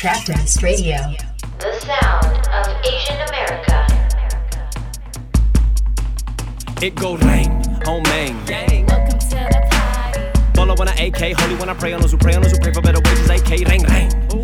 Trap Dance Radio. The sound of Asian America. It go rain oh on main. Welcome to the party. Bolo when I AK, holy when I pray on those who pray on those who pray for better wages. AK, rain, rain. Came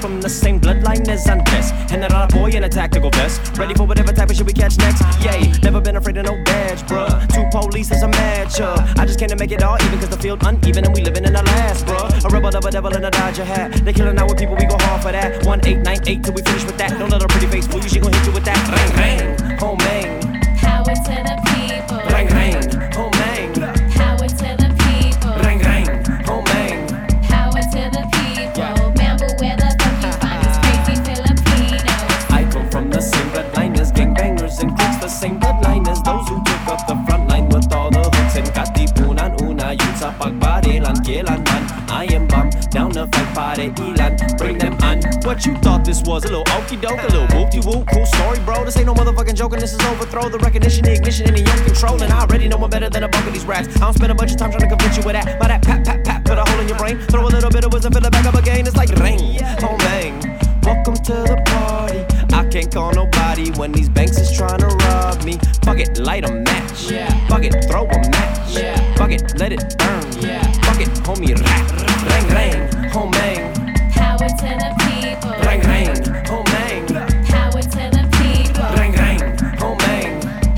from the same bloodline as Andres. And that other boy in a tactical vest. Ready for whatever type of shit we catch next. Yay, never been afraid of no badge, bruh. Two police as a match, uh. I just came to make it all even cause the field uneven and we living in the last, bruh. A rebel of a devil in a Dodger hat. They killing now with people, we go hard for that. One eight nine eight till we finish with that. Don't let her pretty face fool you, she gon' hit you with that. Rain, rain, home main. Fight bring them on. What you thought this was? A little okey doke, a little whoop de whoop, cool story, bro. This ain't no motherfucking joke, and this is overthrow the recognition, the ignition, and the young control. And I already know I'm better than a bunch of these rats. I don't spend a bunch of time trying to convince you with that. By that pat pat pat, put a hole in your brain, throw a little bit of wisdom, fill it back up again. It's like rain, oh man. Welcome to the party. I can't call nobody when these banks is trying to rob me. Fuck it, light a match. Yeah. Fuck it, throw a match. Yeah. Fuck it, let it burn. Yeah. Fuck it, homie, rap. Ring, ring, home man. Power to the people. Ring, ring, home. Power to the people. Ring, ring, home.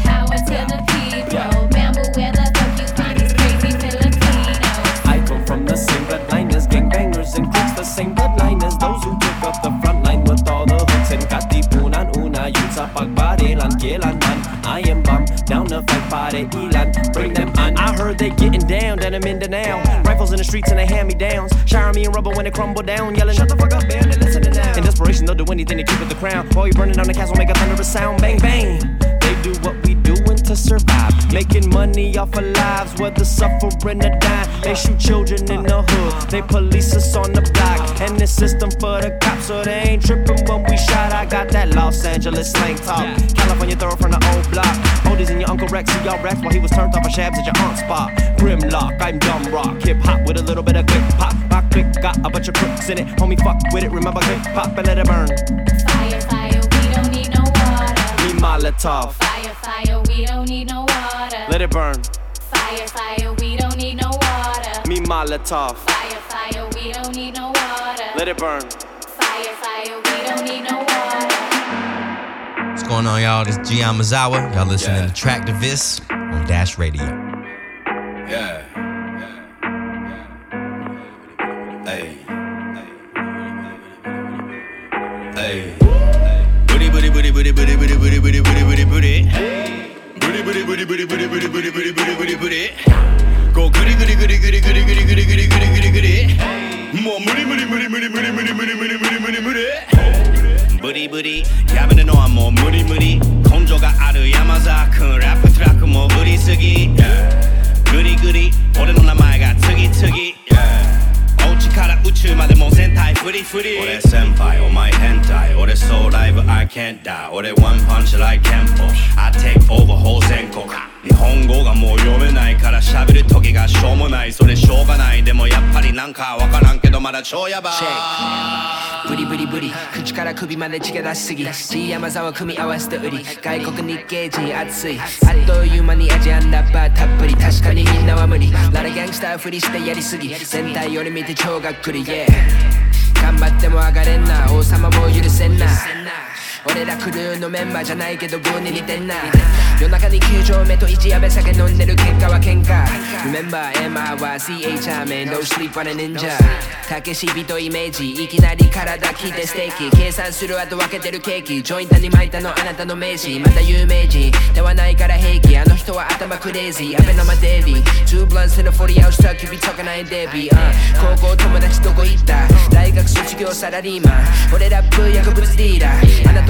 Power to the people. Remember where the fuck you find these crazy Filipinos. I come from the same bloodline as gangbangers and crooks, the same bloodline as those who took up the front line with all the hooks and katipunan una yun sa pagbarilan kailanman. I am bum down to fight pare ilan, bring them on. I heard they getting down, down in Mindanao. Rifles in the streets and they hand me downs. Shower me in rubber when they crumble down, yelling, Shut the fuck up, man, they listening now. In desperation, they'll do anything to keep it the crown. While you burning down the castle, make a thunderous sound, bang, bang. They do what to survive. Making money off of lives, whether suffering or dying. They shoot children in the hood, they police us on the block. And the system for the cops, so they ain't tripping when we shot. I got that Los Angeles slang talk. California throw from the old block. Oldies and your Uncle Rex, see y'all Rex while he was turned off of shabs at your aunt's spot. Grimlock, I'm dumb rock. Hip hop with a little bit of click pop. My click got a bunch of crooks in it. Homie, fuck with it. Remember click pop and let it burn. Fire, fire, we don't need no water. Me Molotov, Fire, fire, we don't need no water. let it burn. Fire, fire, we don't need no water. Me Molotov, Fire, fire, we don't need no water. let it burn. Fire, fire, we don't need no water. What's going on, y'all? This is G. Yamazawa. Y'all listening to Traktivist on Dash Radio. ブリブリブリブリブリブリブリブリブリブリブリブリブリブリブリブリこうグリグリグリグリグリグリグリグリグリグリグリもう無理無理無理無理無理無理無理無理無理無理無理ブリブリやめるのはもう無理無理根性がある山沢君ラップトラックもぶりすぎグリグリ俺の名前が次々から宇宙までも全体フリフリ。俺先輩お前変態。俺ソウライブ I can't die 俺ワンパンチライ憲法 I take over 法全国。日本語がもう読めないから喋る時がしょうもない。それしょうがない。でもやっぱりなんかわからだ超やばい。ブリブリブリ口から首まで血が出しすぎ。G 山沢組み合わせて売り外国日系人熱い。あっという間にアジアンラッパーたっぷり。確かにみんなは無理。ララギャンスターふりしてやりすぎ。全体より見て超がっくり。Yeah 頑張っても上がれんな。王様も許せんな。俺らクルーのメンバーじゃないけどブーに似てんな。夜中に9丁目と一夜目酒飲んでる結果は喧嘩。Remember MR は CH アーメン No sleep on a ninja たけし人イメージ。いきなり体切ってステーキ。計算する後分けてるケーキ。ジョイントに巻いたのあなたの名刺。また有名人。ではないから平気。あの人は頭クレイジー。アベノマデビー。Two blunts in a 40 hour stuck you be talking ないデビー、uh、高校友達どこ行った？大学卒業サラリーマン。俺ラップ薬物ディーラー。あなた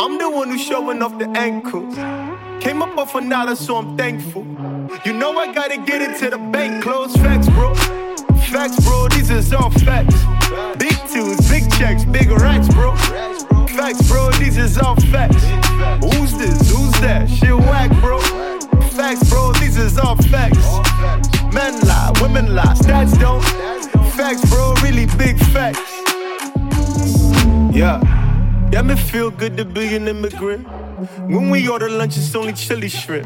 I'm the one who's showing off the ankles. Came up off another, so I'm thankful. You know I gotta get into the bank, close facts, bro. Facts, bro, these is all facts. Big tunes, big checks, big racks, bro. Facts, bro, these is all facts. Who's this? Who's that? Shit whack, bro. Facts, bro, these is all facts. Men lie, women lie, stats don't. Facts, bro, really big facts. Yeah, yeah, me feel good to be an immigrant. When we order lunch, it's only chili shrimp.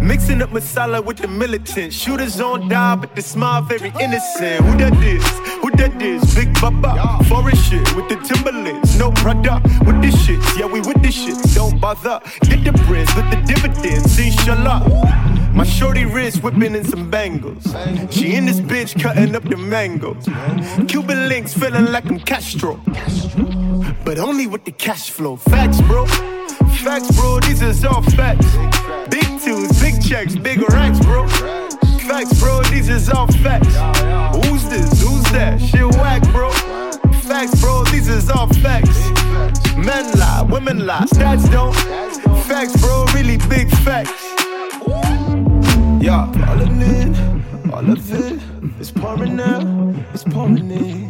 Mixing up masala with the militant. Shooters on die, but the smile very innocent. Who that is? Who that is? Big Baba. Forest shit with the Timberlands. No brother with the shit. Yeah, we with the shit. Don't bother. Get the breads with the dividends. Inshallah. My shorty wrist whipping in some bangles. She in this bitch cutting up the mangoes. Cuban links feeling like I'm Castro. But only with the cash flow. Facts, bro. Facts, bro. These is all facts. Big tunes, big checks, big racks, bro. Facts, bro. These is all facts. Who's this? Who's that? Shit whack, bro. Facts, bro. These is all facts. Men lie, women lie, stats don't. Facts, bro. Really big facts. Yeah, falling in, all of it. it is pouring out, it's pouring in.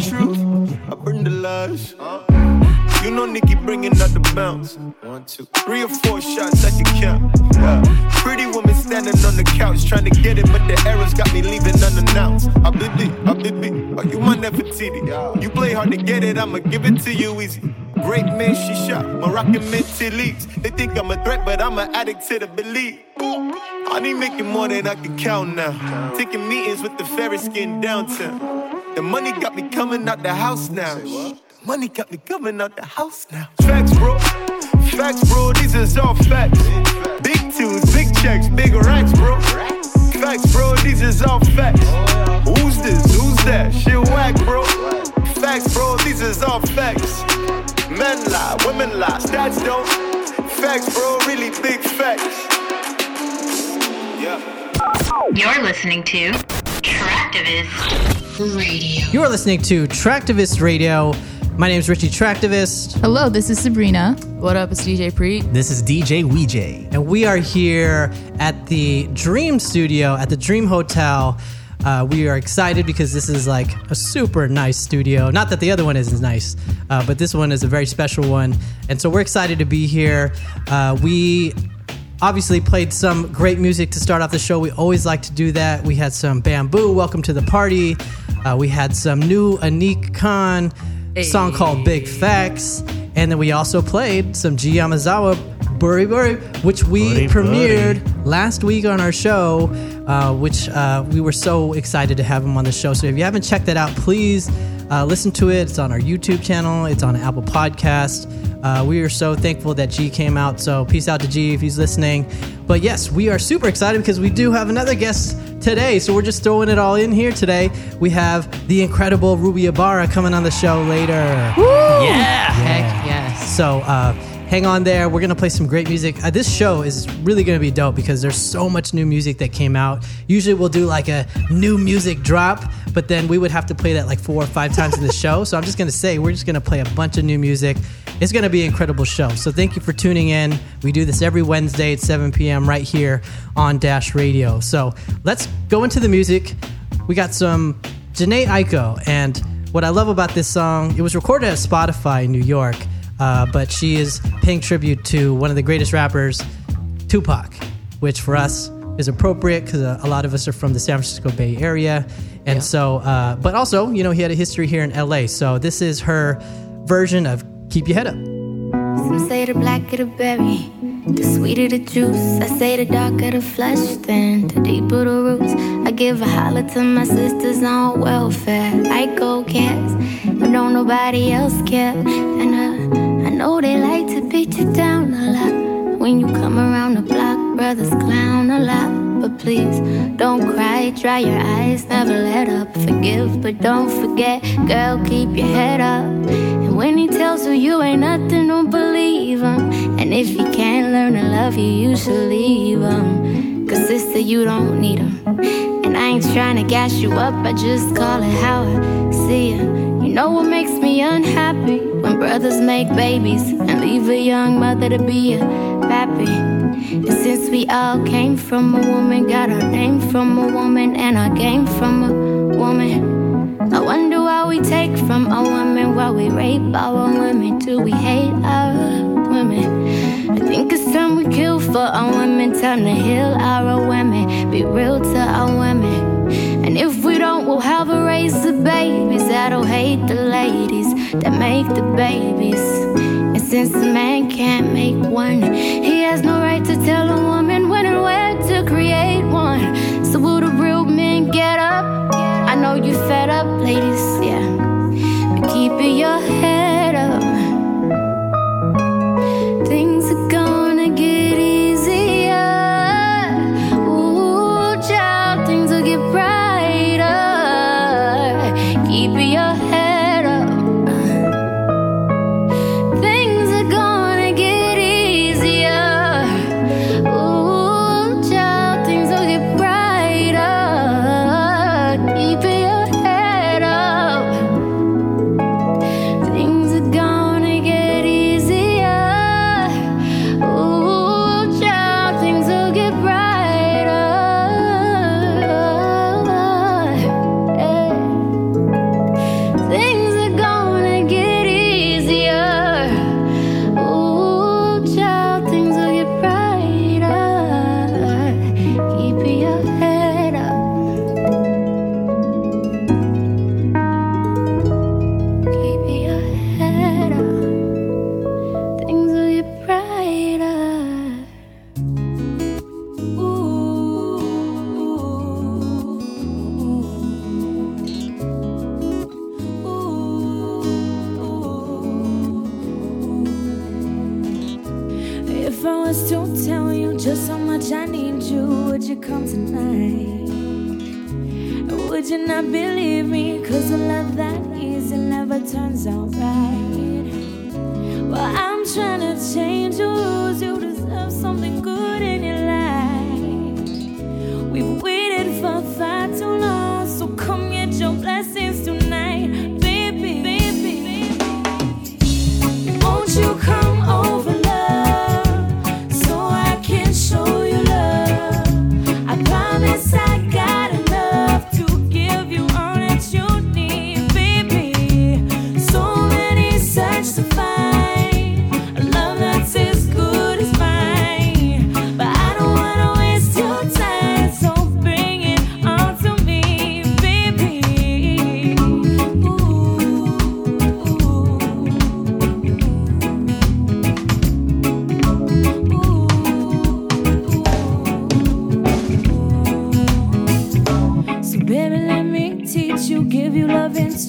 Truth, I burn the lies. You know Nikki bringing out the bounce. One, two, three or four shots I can count. Yeah. Pretty woman standing on the couch trying to get it, but the arrows got me leaving unannounced. I baby, I baby, are you my Nefertiti? You play hard to get it, I'ma give it to you easy. Great man, she shot Moroccan mental leads. They think I'm a threat, but I'm an addict to the belief. I need making more than I can count now. Taking meetings with the Ferris skin downtown. The money got me coming out the house now. Money got me coming out the house now. Facts, bro. Facts, bro. These is all facts. Big tunes, big checks, big racks, bro. Facts, bro. These is all facts. Who's this? Who's that? Shit whack, bro. Facts, bro. These is all facts. Men lie, women lie, stats don't. Facts, bro. Really big facts. Yeah. You're listening to Traktivist Radio. You are listening to Traktivist Radio. My name is Richie Traktivist, Hello, this is Sabrina. What up? It's DJ Preet. This is DJ Weejay. and we are here at the Dream Studio at the Dream Hotel. Uh, we are excited because this is like a super nice studio. Not that the other one isn't nice, uh, but this one is a very special one. And so we're excited to be here. Uh, we obviously played some great music to start off the show. We always like to do that. We had some Bambu, Welcome to the Party. Uh, we had some new Anik Khan song called Big Facts. And then we also played some G Yamazawa Buri Buri, which we Buri premiered last week on our show, uh, which uh, we were so excited to have him on the show. So if you haven't checked that out, please uh, listen to it. It's on our YouTube channel, it's on Apple Podcast. Uh, we are so thankful that G came out. So peace out to G if he's listening. But yes, we are super excited because we do have another guest today. So we're just throwing it all in here today. We have the incredible Ruby Ibarra coming on the show later. Yeah. Heck yes. So uh, hang on there. We're gonna play some great music. Uh, this show is really gonna be dope because there's so much new music that came out. Usually we'll do like a new music drop, but then we would have to play that like four or five times in the show. So I'm just gonna say we're just gonna play a bunch of new music. It's gonna be an incredible show. So thank you for tuning in. We do this every Wednesday at 7 p.m. right here on Dash Radio. So let's go into the music. We got some Jhene Aiko, and what I love about this song, it was recorded at Spotify in New York, uh, but she is paying tribute to one of the greatest rappers, Tupac, which for us is appropriate because uh, a lot of us are from the San Francisco Bay Area, and so, uh, but also, you know, he had a history here in LA. So this is her version of "Keep Your Head Up." Some say the blacker the berry, the sweeter the juice. I say the darker the flesh, then the deeper the roots. I give a holler to my sisters on welfare. I go cares, but don't nobody else care. And uh, I know they like to beat you down a lot. When you come around the block, brothers clown a lot. But please don't cry, dry your eyes, never let up. Forgive, but don't forget, girl, keep your head up. And when he tells you you ain't nothing, don't believe him. And if he can't learn to love you, you should leave him. Cause sister, you don't need him. And I ain't trying to gas you up, I just call it how I see you. You know what makes me unhappy when brothers make babies and leave a young mother to be a pappy. And since we all came from a woman, got our name from a woman, and our game from a woman. I wonder why we take from our women, why we rape our women, do we hate our women? I think it's time we kill for our women, time to heal our women, be real to our women. And if we don't, we'll have a raise the babies that'll hate the ladies that make the babies. And since the man can't make one, he has no right to tell a woman when and where to create one. So will the real men get up? I know you're fed up, ladies, yeah.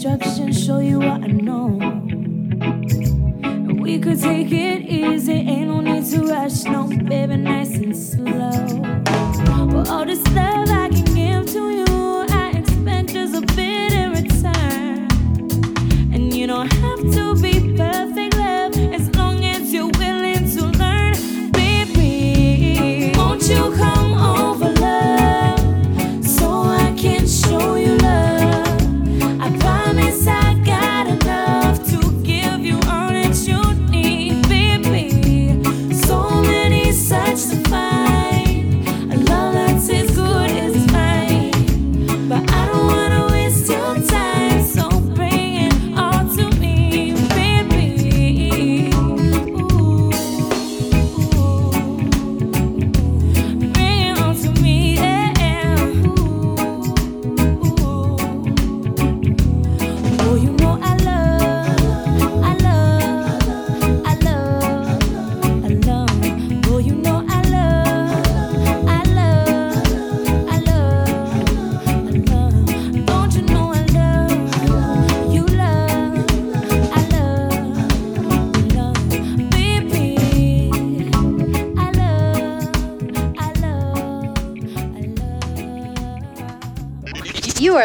show you what I know. We could take it easy, ain't no need to rush, no, baby, nice and slow.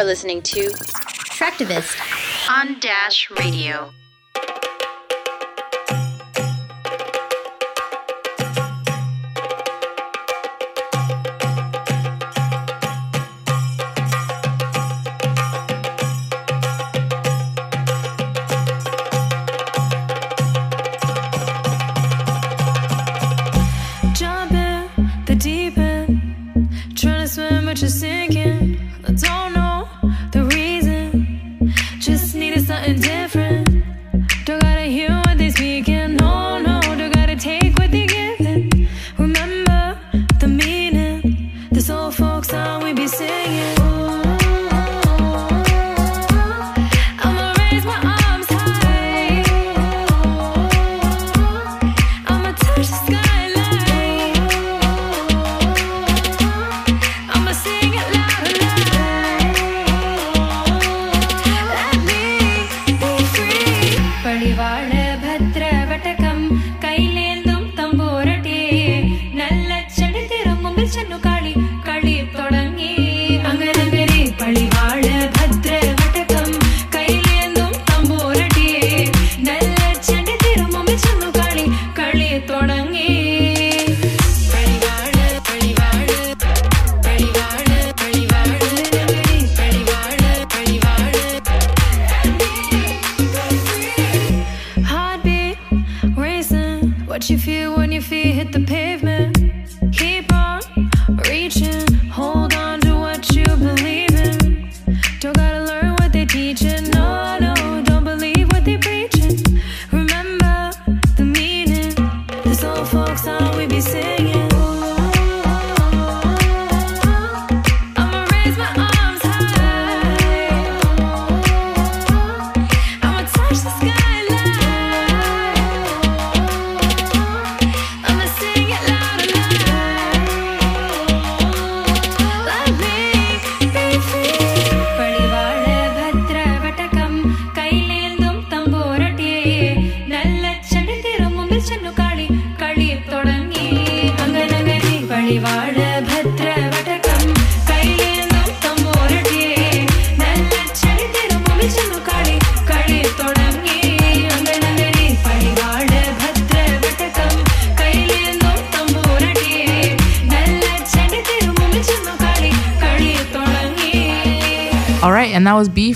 listening to Traktivist on Dash Radio.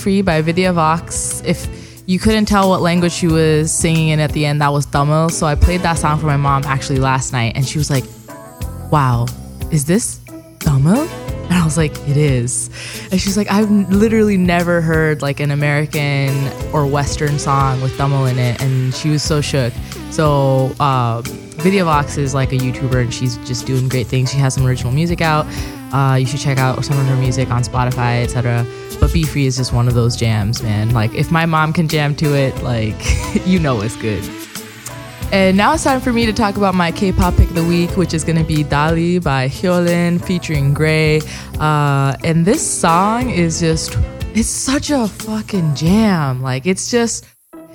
Free by Vidya Vox. If you couldn't tell what language she was singing in at the end, that was Tamil. So I played that song for my mom actually last night, and she was like, Wow, is this Tamil? And I was like, It is. And she's like, I've literally never heard like an American or Western song with Tamil in it. And she was so shook. So, uh, Vidya Vox is like a YouTuber and she's just doing great things. She has some original music out. Uh, you should check out some of her music on Spotify, etc. But Be Free is just one of those jams, man. Like if my mom can jam to it, like you know it's good. And now it's time for me to talk about my K-pop pick of the week, which is gonna be Dally by Hyolyn featuring Gray. Uh, and this song is just it's such a fucking jam. Like it's just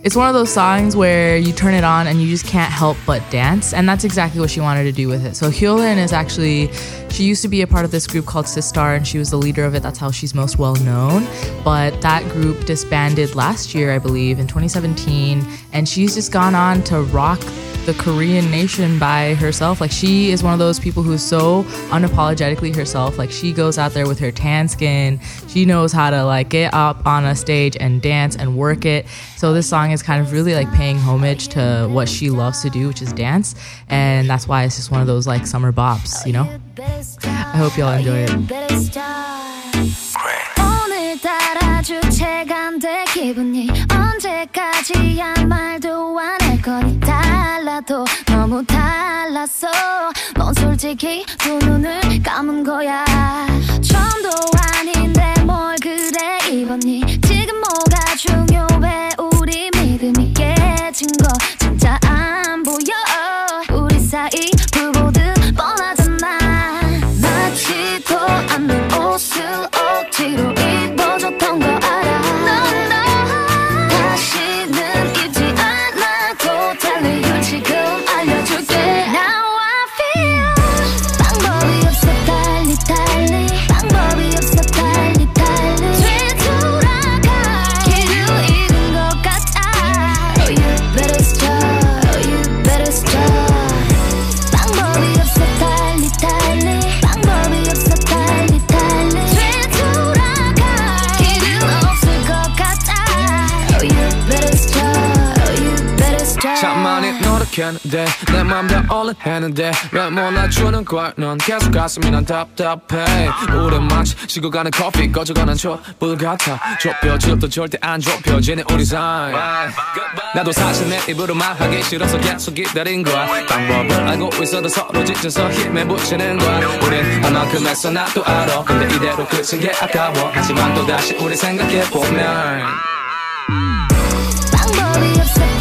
it's one of those songs where you turn it on and you just can't help but dance. And that's exactly what she wanted to do with it. So Hyolyn is actually, she used to be a part of this group called Sistar and she was the leader of it. That's how she's most well known. But that group disbanded last year, I believe, in 2017. And she's just gone on to rock the Korean nation by herself. Like she is one of those people who's so unapologetically herself. Like she goes out there with her tan skin. She knows how to like get up on a stage and dance and work it. So this song is kind of really like paying homage to what she loves to do, which is dance. And that's why it's just one of those like summer bops, you know? I hope y'all enjoy it. 달라도 너무 달랐어. 넌 솔직히 두 눈을 감은 거야. 처음도 아닌데 뭘 그래. 입었니 지금 뭐가 중요해. 우리 믿음이 깨진 거 고백했는데 내 맘다 얼른했는데 왜 몰라주는 거야? 넌 계속 가슴이 난 답답해. 우리 마치 식어가는 커피 꺼져가는 촛불 같아. 좁혀질도 절대 안 좁혀지네 우리 사이. 나도 사실 내 입으로 말하기 싫어서 계속 기다린 거야. 방법을 알고 있어도 서로 지쳐서 힘에 붙이는 거야. 우린 얼만큼 했어 나도 알아. 근데 이대로 끝인 게 아까워. 하지만 또다시 우리 생각해보면. 방법이 없어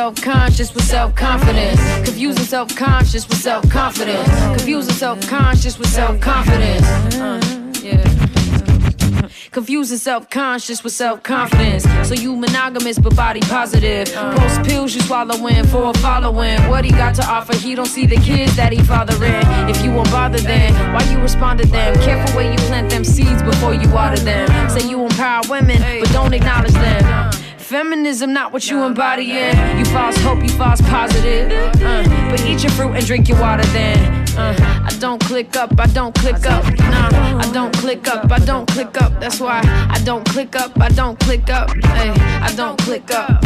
self-conscious with self-confidence. Confusing self-conscious with self-confidence. Confusing self-conscious with self-confidence. Uh. Confusing self-conscious with self-confidence. So you monogamous but body positive. Post pills you swallowing for a following. What he got to offer, he don't see the kids that he fathering. If you won't bother then, why you respond to them? Careful where you plant them seeds before you water them. Say you empower women, but don't acknowledge them. Feminism, not what you embodying. You false hope, you false positive. Uh, but eat your fruit and drink your water then. Uh, I don't click up, I don't click up. Nah, I don't click up, I don't click up. That's why I don't click up, I don't click up. Hey, I don't click up.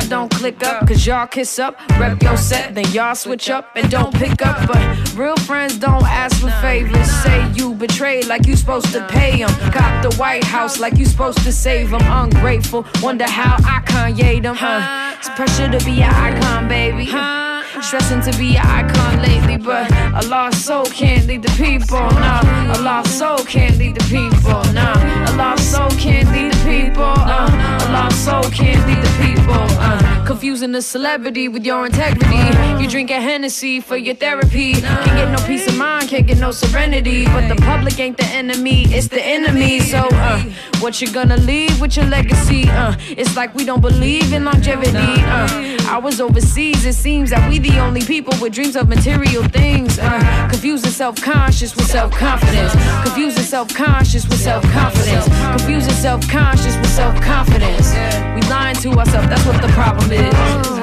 I don't click up, cause y'all kiss up, rep your set, then y'all switch up and don't pick up. But real friends don't ask for favors. Say you betrayed like you supposed to pay them. Cop the White House like you supposed to save them. Ungrateful, wonder how I Kanye them. Uh, it's pressure to be an icon, baby. Stressing to be an icon lately, but a lost soul can't lead the people. Nah, a lost soul can't lead the people. Nah, a lost soul can't lead the people. Uh, a lost soul can't lead the people. Uh, confusing a celebrity with your integrity. You drink a Hennessy for your therapy. Can't get no peace of mind, can't get no serenity. But the public ain't the enemy, it's the enemy. So, uh, what you gonna leave with your legacy? Uh, it's like we don't believe in longevity. Uh, I was overseas, it seems that we the only people with dreams of material things. Uh, confusing self-conscious with self-confidence. Confusing self-conscious with self-confidence. Confusing self-conscious with self-confidence. We lying to ourselves, that's what the problem is.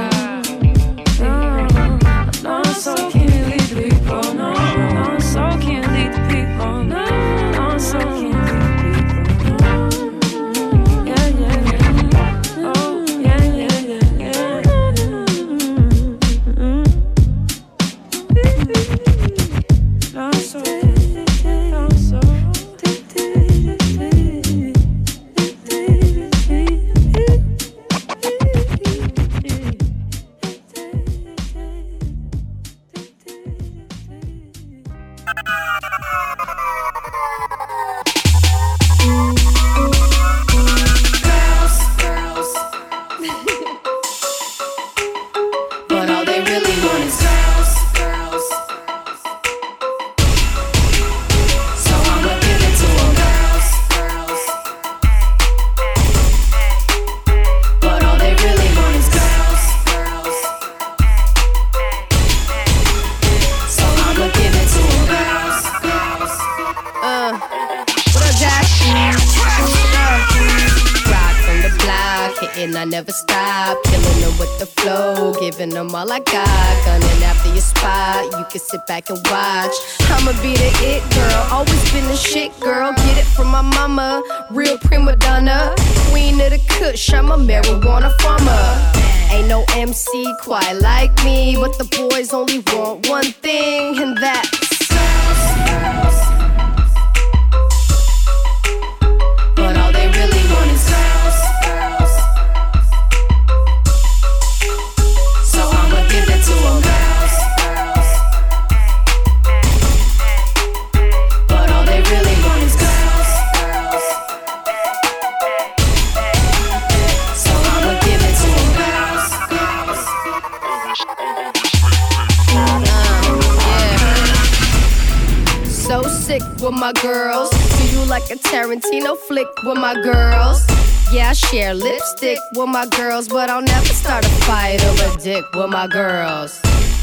So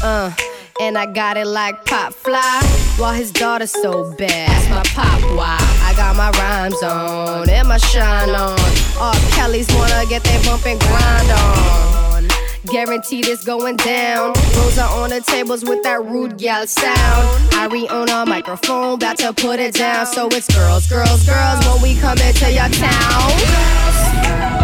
Uh, and I got it like Pop Fly, while his daughter's so bad. That's my pop why. I got my rhymes on and my shine on. All Kelly's wanna get their bump and grind on. Guaranteed it's going down. Rosa on the tables with that rude gal sound. Ari on a microphone, about to put it down. So it's girls, girls, girls when we come into your town.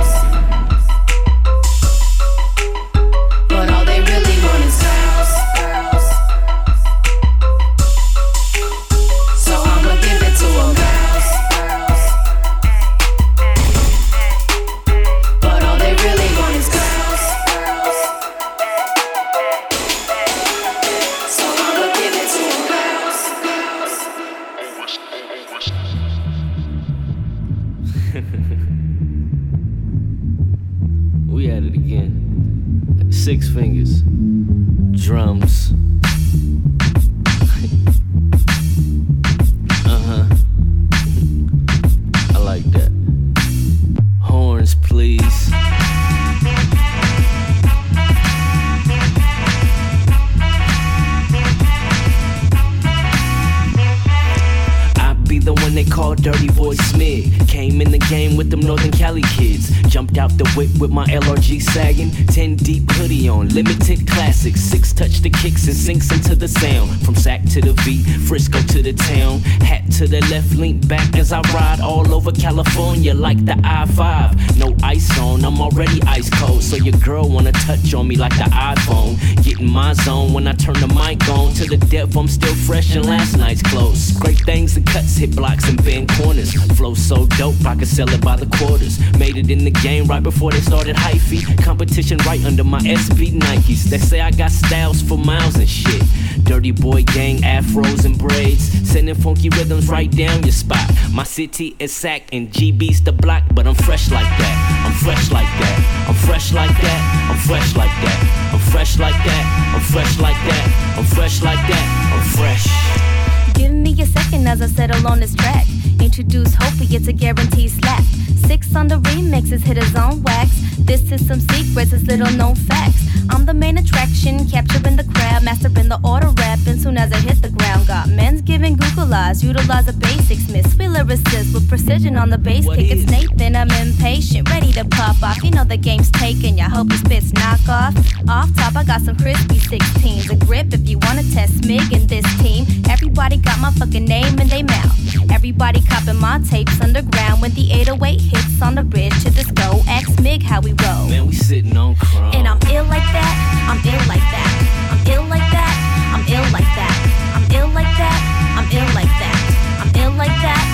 Whip with my LRG sagging. 10 deep hoodie on, limited classics. Six touch the kicks and sinks into the sound. From Sac to the V, Frisco to the town. Hat to the left, lean back as I ride all over California like the I 5. No ice on, I'm already ice cold. So your girl wanna touch on me like the iPhone. Get in my zone when I turn the mic on. To the depth, I'm still fresh in last night's clothes. Great things and cuts, hit blocks and bend corners. Flow so dope, I could sell it by the quarters. Made it in the game right before they started hyphy. Competition right under my SB Nikes. They say I got styles for miles and shit. Dirty boy gang, afros and braids. Sending funky rhythms right down your spot. My city is sack and GB's the block, but I'm fresh like that. I'm fresh like that. I'm fresh like that. I'm fresh like that. I'm fresh like that. I'm fresh like that. I'm fresh like that. I'm fresh. Give me a second as I settle on this track. Introduce Hopie, it's a guaranteed slap. Six on the remixes, hit his own wax. This is some secrets, it's little known facts. I'm the main attraction, capturing the crowd, mastering the order rap. And soon as I hit the ground, got men's giving Google eyes, utilize the basics, miss. We lyricists with precision on the bass kick. It's Nathan, I'm impatient, ready to pop off. You know the game's taken, ya hope he spits knockoff. Off Off top, I got some crispy 16s. A grip if you wanna test Smig in this team. Everybody got my fucking name in their mouth. Everybody copping my tapes underground when the 808 hits on the bridge to this go. Ask Mig how we roll. Man, we sitting on chrome. And I'm ill like that. I'm ill like that. I'm ill like that. I'm ill like that. I'm ill like that. I'm ill like that. I'm ill like that.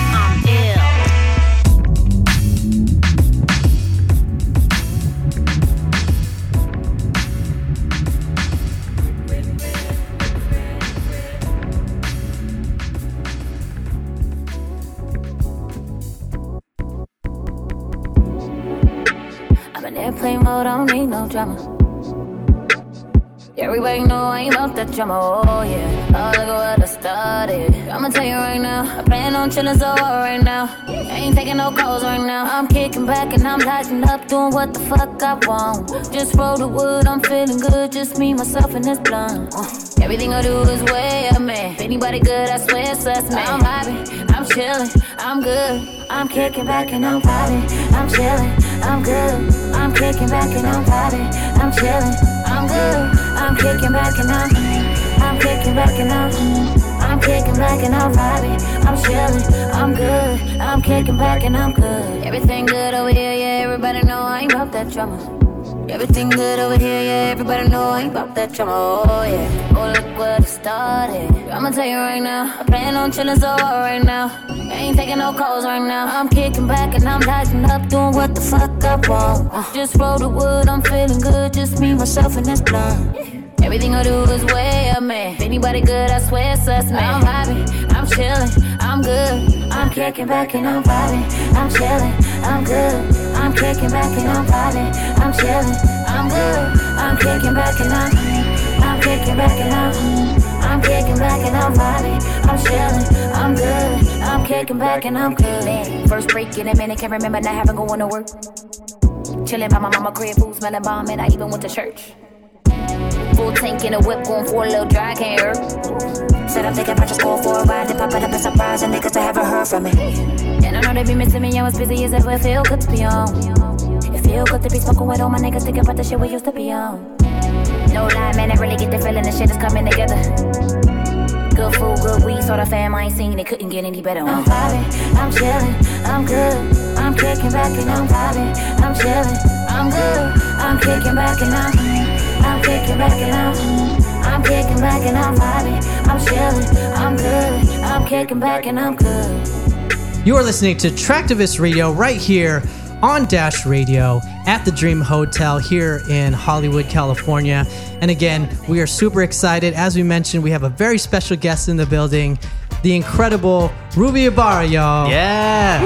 Mode, I don't need no drama. Everybody know I ain't about that drama, oh yeah. Oh, look at what I started. I'ma tell you right now, I plan on chillin' so hard right now. I Ain't taking no calls right now. I'm kicking back and I'm lighting up, doing what the fuck I want. Just roll the wood, I'm feeling good. Just me, myself, and this blunt. Uh, everything I do is way up, man. If anybody good, I swear it's us, man. I'm vibing, I'm chillin', I'm good. I'm kicking back and I'm vibing, I'm chillin', I'm good. I'm kicking back and I'm vibing, I'm chillin', I'm good. I'm kicking back and I'm, I'm kicking back and I'm, I'm kicking back and I'm vibing, I'm chillin', I'm good. I'm kicking back and I'm good. Everything good over here, yeah. Everybody know I ain't about that drama. Everything good over here, yeah. Everybody know I ain't about that drama. Oh yeah. Oh look what I started. I'ma tell you right now. I plan on chillin' so hard right now. Ain't taking no calls right now. I'm kicking back and I'm lighting up, doing what the fuck I want. Just roll the wood, I'm feeling good. Just me, myself, and this blunt. Everything I do is way up, man. If anybody good, I swear it's us, man. I'm vibing, I'm chillin', I'm good. I'm kicking back and I'm vibing, I'm chillin', I'm good. I'm kicking back and I'm vibing, I'm chillin', I'm good. I'm kicking back and I'm, I'm kicking back and I'm, I'm kicking back and I'm vibing, I'm chillin', I'm good. I'm kicking back and I'm good. First break in a minute, can't remember not having going to work. Chillin' by my mama crib, food smelling bomb, and I even went to church. Full tank in a whip, going for a little dry, can't hurt. Said I'm taking purchase call for a ride, they pop it up a surprise, and niggas that haven't heard from me. And I know they be missing me, I was busy as ever, it feel good to be on. It feel good to be smoking with all my niggas, thinking about the shit we used to be on. No lie, man, I really get the feeling the shit is coming together. Good food, good weed, sort of fam I ain't seen, it couldn't get any better. I'm vibing, I'm chillin', I'm good. I'm kicking back and I'm vibing, I'm chillin', I'm good. I'm kicking back and I'm, I'm kicking back and I'm, I'm kicking back and I'm vibing, I'm chillin', I'm good. I'm kicking back and I'm good. You are listening to Traktivist Radio right here on Dash Radio at the Dream Hotel here in Hollywood, California. And again, we are super excited. As we mentioned, we have a very special guest in the building, the incredible Ruby Ibarra, y'all. Yeah.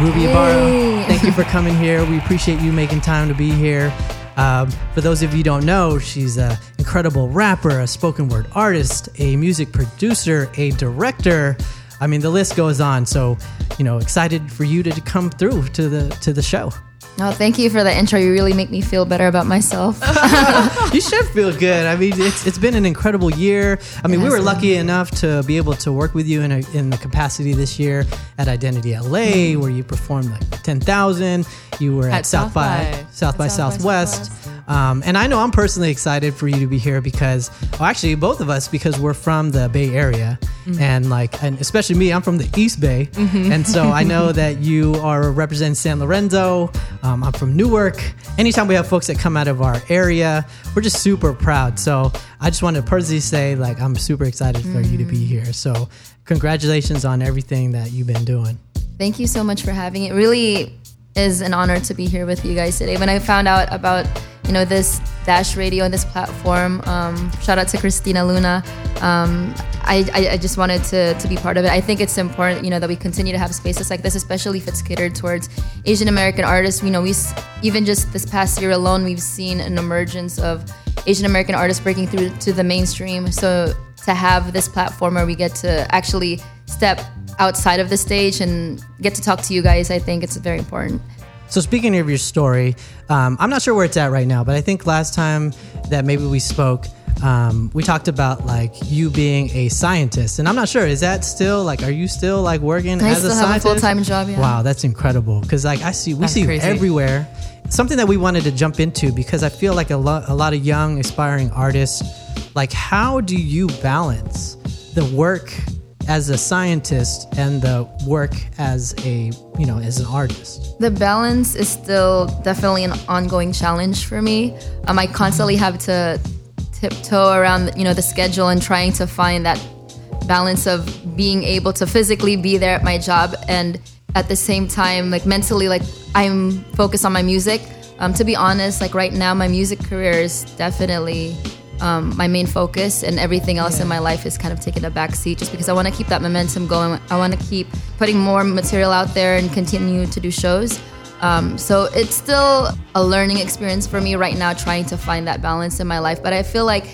Ruby Ibarra, thank you for coming here. We appreciate you making time to be here. Um, for those of you who don't know, she's an incredible rapper, a spoken word artist, a music producer, a director. I mean, the list goes on. So, you know, excited for you to come through to the to the show. Oh, thank you for the intro. You really make me feel better about myself. you should feel good. I mean, it's it's been an incredible year. I mean, we were lucky enough to be able to work with you in a, in the capacity this year at Identity LA, where you performed like ten thousand. You were at, At South, South by by- South by South by Southwest. Um, and I know I'm personally excited for you to be here because, well, actually, both of us because we're from the Bay Area, Mhm. and like, and especially me, I'm from the East Bay, Mhm. and so I know that you are representing San Lorenzo. Um, I'm from Newark. Anytime we have folks that come out of our area, we're just super proud. So I just want to personally say, like, I'm super excited for you to be here. So congratulations on everything that you've been doing. Thank you so much for having it. Really is an honor to be here with you guys today. When I found out about you know this Dash Radio and this platform, um, shout out to Christina Luna. Um, I, I, I just wanted to, to be part of it. I think it's important, you know, that we continue to have spaces like this, especially if it's catered towards Asian American artists. You know, we even just this past year alone, we've seen an emergence of Asian American artists breaking through to the mainstream. So to have this platform where we get to actually step outside of the stage and get to talk to you guys, I think it's very important. So speaking of your story, um, I'm not sure where it's at right now, but I think last time that maybe we spoke, um, we talked about like you being a scientist, and I'm not sure is that still like are you still like working I as a have a scientist? full-time job, yeah. Wow, that's incredible because like I see we That's see you everywhere. Something that we wanted to jump into because I feel like a lot a lot of young aspiring artists, like how do you balance the work as a scientist and the work as a you know as an artist? The balance is still definitely an ongoing challenge for me. Um, I constantly have to tiptoe around, you know, the schedule and trying to find that balance of being able to physically be there at my job and at the same time, like mentally, like I'm focused on my music. Um, to be honest, like right now, my music career is definitely um, my main focus, and everything else in my life is kind of taking a back seat just because I want to keep that momentum going. I want to keep putting more material out there and continue to do shows. Um, so it's still a learning experience for me right now, trying to find that balance in my life. But I feel like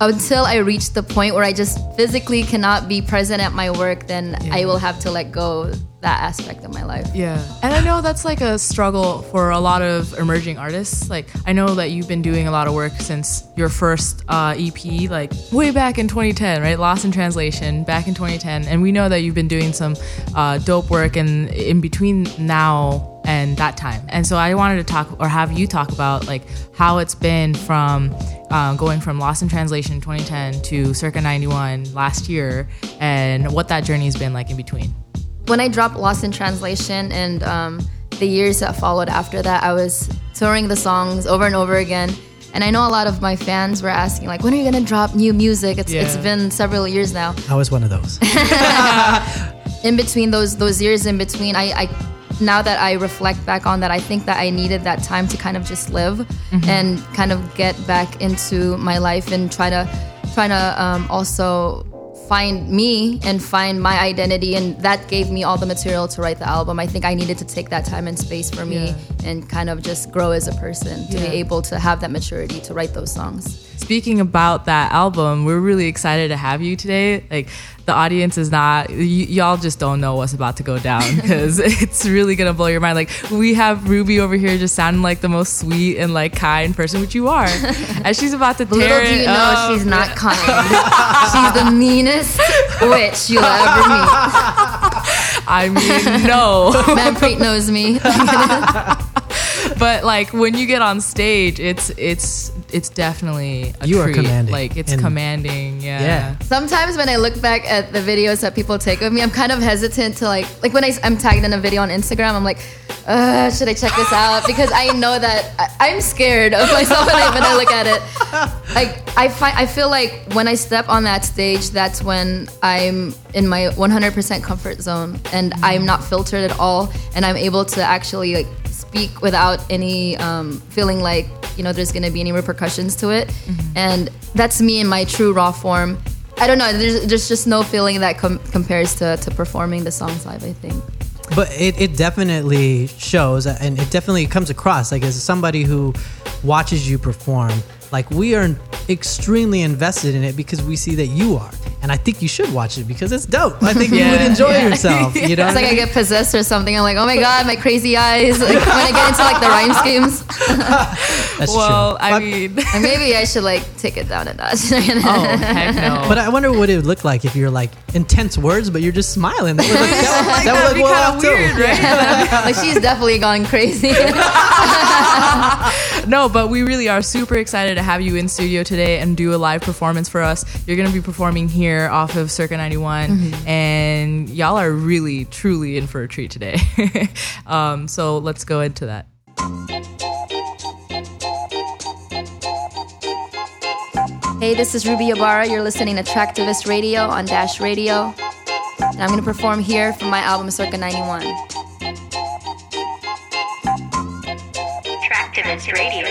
until I reach the point where I just physically cannot be present at my work, then I will have to let go that aspect of my life. Yeah. And I know that's like a struggle for a lot of emerging artists. Like, I know that you've been doing a lot of work since your first uh, EP, like way back in 2010, right? Lost in Translation, back in 2010. And we know that you've been doing some uh, dope work in, in between now and that time. And so I wanted to talk or have you talk about like how it's been from uh, going from Lost in Translation 2010 to Circa 91 last year and what that journey has been like in between. When I dropped Lost in Translation and um, the years that followed after that, I was touring the songs over and over again. And I know a lot of my fans were asking, like, when are you gonna drop new music? It's, it's Yeah. been several years now. I was one of those. In between those those years in between, I, I now that I reflect back on that, I think that I needed that time to kind of just live Mhm. and kind of get back into my life and try to try to um, also find me and find my identity and that gave me all the material to write the album i think i needed to take that time and space for me Yeah. and kind of just grow as a person to Yeah. be able to have that maturity to write those songs Speaking about that album, we're really excited to have you today. Like the audience is not, y- y'all just don't know what's about to go down because it's really gonna blow your mind. Like we have Ruby over here just sounding like the most sweet and like kind person, which you are, and she's about to tear little it do you know up. she's not kind she's the meanest witch you'll ever meet I mean, no. Manpreet knows me but like when you get on stage, it's it's it's definitely a You are commanding. Like it's And- commanding. Yeah. Yeah. Sometimes when I look back at the videos that people take of me, I'm kind of hesitant to like, like when I, am tagged in a video on Instagram, I'm like, uh, should I check this out? Because I know that I, I'm scared of myself when I, when I look at it. Like I find, I feel like when I step on that stage, that's when I'm in my 100% comfort zone and I'm not filtered at all, and I'm able to actually like speak without any um, feeling like you know there's going to be any repercussions to it and that's me in my true raw form i don't know there's, there's just no feeling that com- compares to, to performing the songs live i think But it, it definitely shows uh, and it definitely comes across like as somebody who watches you perform, like we are extremely invested in it because we see that you are. And I think you should watch it because it's dope. I think you would enjoy Yeah. yourself. You know? it's like i get possessed or something i'm like oh my god my crazy eyes like when i get into like the rhyme schemes That's well, true. I mean, maybe i should like take it down a notch oh heck no. But I wonder what it would look like if you're like intense words, but you're just smiling. That would look, that, that would that'd look well kinda off too. weird, right? like she's definitely gone crazy no, but we really are super excited to have you in studio today and do a live performance for us. You're going to be performing here off of Circa 91, Mhm. and y'all are really, truly in for a treat today. um, so let's go into that. Hey, this is Ruby Ibarra. You're listening to Traktivist Radio on Dash Radio. And I'm going to perform here from my album Circa 91. Traktivist Radio.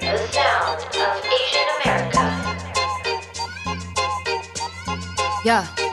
The sound of Asian America. Yeah.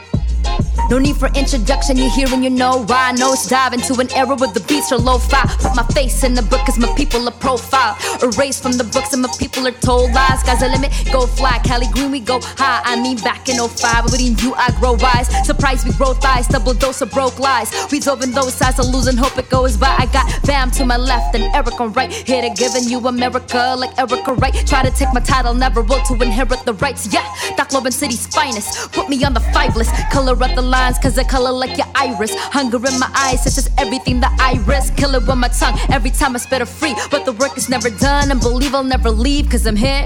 No need for introduction, you hear and you know why. Nose dive into an era where the beats are low fi. Put my face in the book cause my people are profile. Erased from the books and my people are told lies. Sky's the limit, go fly. Cali Green, we go high. I mean, back in 05, within you, I grow wise. Surprise, we grow thighs, double dose of broke lies. We dove in those sides, of losing hope it goes by. I got Bam to my left and Eric on right. Here to giving you America like Erica Wright. Try to take my title, never will to inherit the rights. Yeah, Tacloban City's finest. Put me on the five list. Color up the lines, cause I color like your iris. Hunger in my eyes, it's just everything that I risk. Kill it with my tongue every time I spit a free. But the work is never done, and believe I'll never leave, cause I'm here.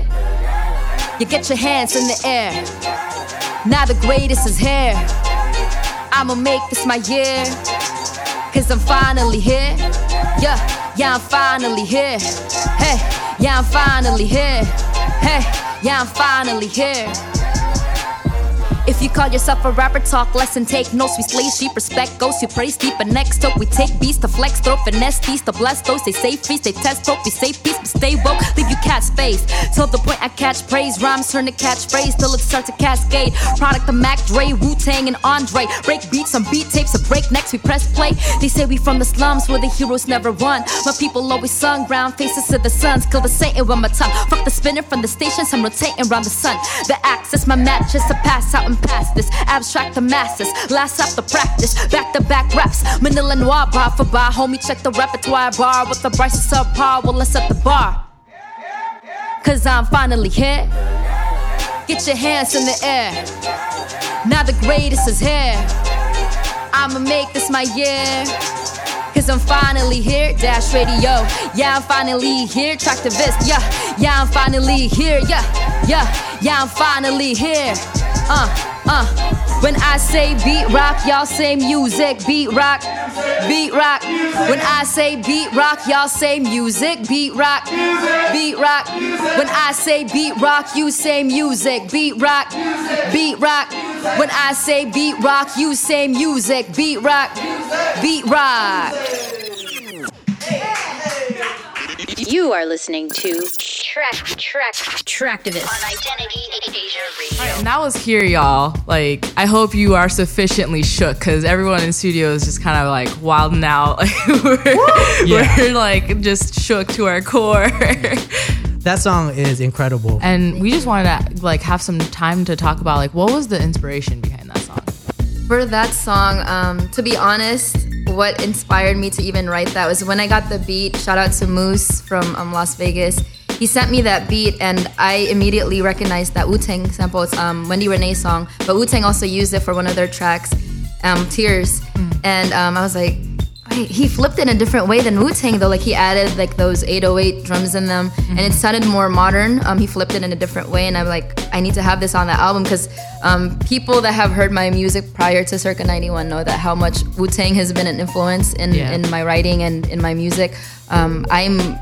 You get your hands in the air. Now the greatest is here. I'ma make this my year. Cause I'm finally here. Yeah, yeah, I'm finally here. Hey, yeah, I'm finally here. Hey, yeah, I'm finally here. If you call yourself a rapper, talk less and take notes. We slay sheep, respect ghosts, you praise deep and next up. We take beats to flex, throw finesse, these to bless those. They say freeze, they test, hope, we say peace, but stay woke. Leave you cat space. Till the point I catch praise, rhymes turn to catchphrase, till it starts to cascade. Product of Mac Dre, Wu Tang, and Andre. Break beats on beat tapes, a break next, we press play. They say we from the slums where the heroes never won. My people always sung, brown faces to the suns. Kill the Satan with my tongue. Fuck the spinner from the stations, I'm rotating around the sun. The axis, my mattress to pass out and pass this. Abstract the masses, last up the practice. Back to back raps, Manila Noir, bar for bar. Homie, check the repertoire bar with the brightest subpar. Well, let's set the bar. Cause I'm finally here. Get your hands in the air. Now the greatest is here. I'ma make this my year. Cause I'm finally here, Dash Radio. Yeah, I'm finally here, Track Traktivist. Yeah, yeah, I'm finally here. Yeah, yeah, yeah, I'm finally here. Uh, uh. When I say beat rock, y'all say music. Beat rock, beat rock. When I say beat rock, y'all say music. Beat rock, beat rock. When I say beat rock, you say music. Beat rock, beat rock. When I say beat rock, you say music. Beat rock, beat rock. You are listening to Track Track Traktivist on Identity Asia Radio. And that was here, y'all. Like, I hope you are sufficiently shook because everyone in the studio is just kind of like wilding out. Like, we're, Yeah. we're like just shook to our core. That song is incredible. and we just wanted to like have some time to talk about like what was the inspiration behind that song. For that song, um, to be honest, what inspired me to even write that was when I got the beat. Shout out to Moose from um, Las Vegas. He sent me that beat, and I immediately recognized that Wu Tang sample. It's um, Wendy Rene song, but Wu Tang also used it for one of their tracks, um, Tears. And um, I was like, he flipped it in a different way than Wu Tang though. Like he added like those 808 drums in them, and it sounded more modern. Um, he flipped it in a different way, and I'm like, I need to have this on the album because um, people that have heard my music prior to Circa 91 know that how much Wu Tang has been an influence in Yeah. in my writing and in my music. Um, I'm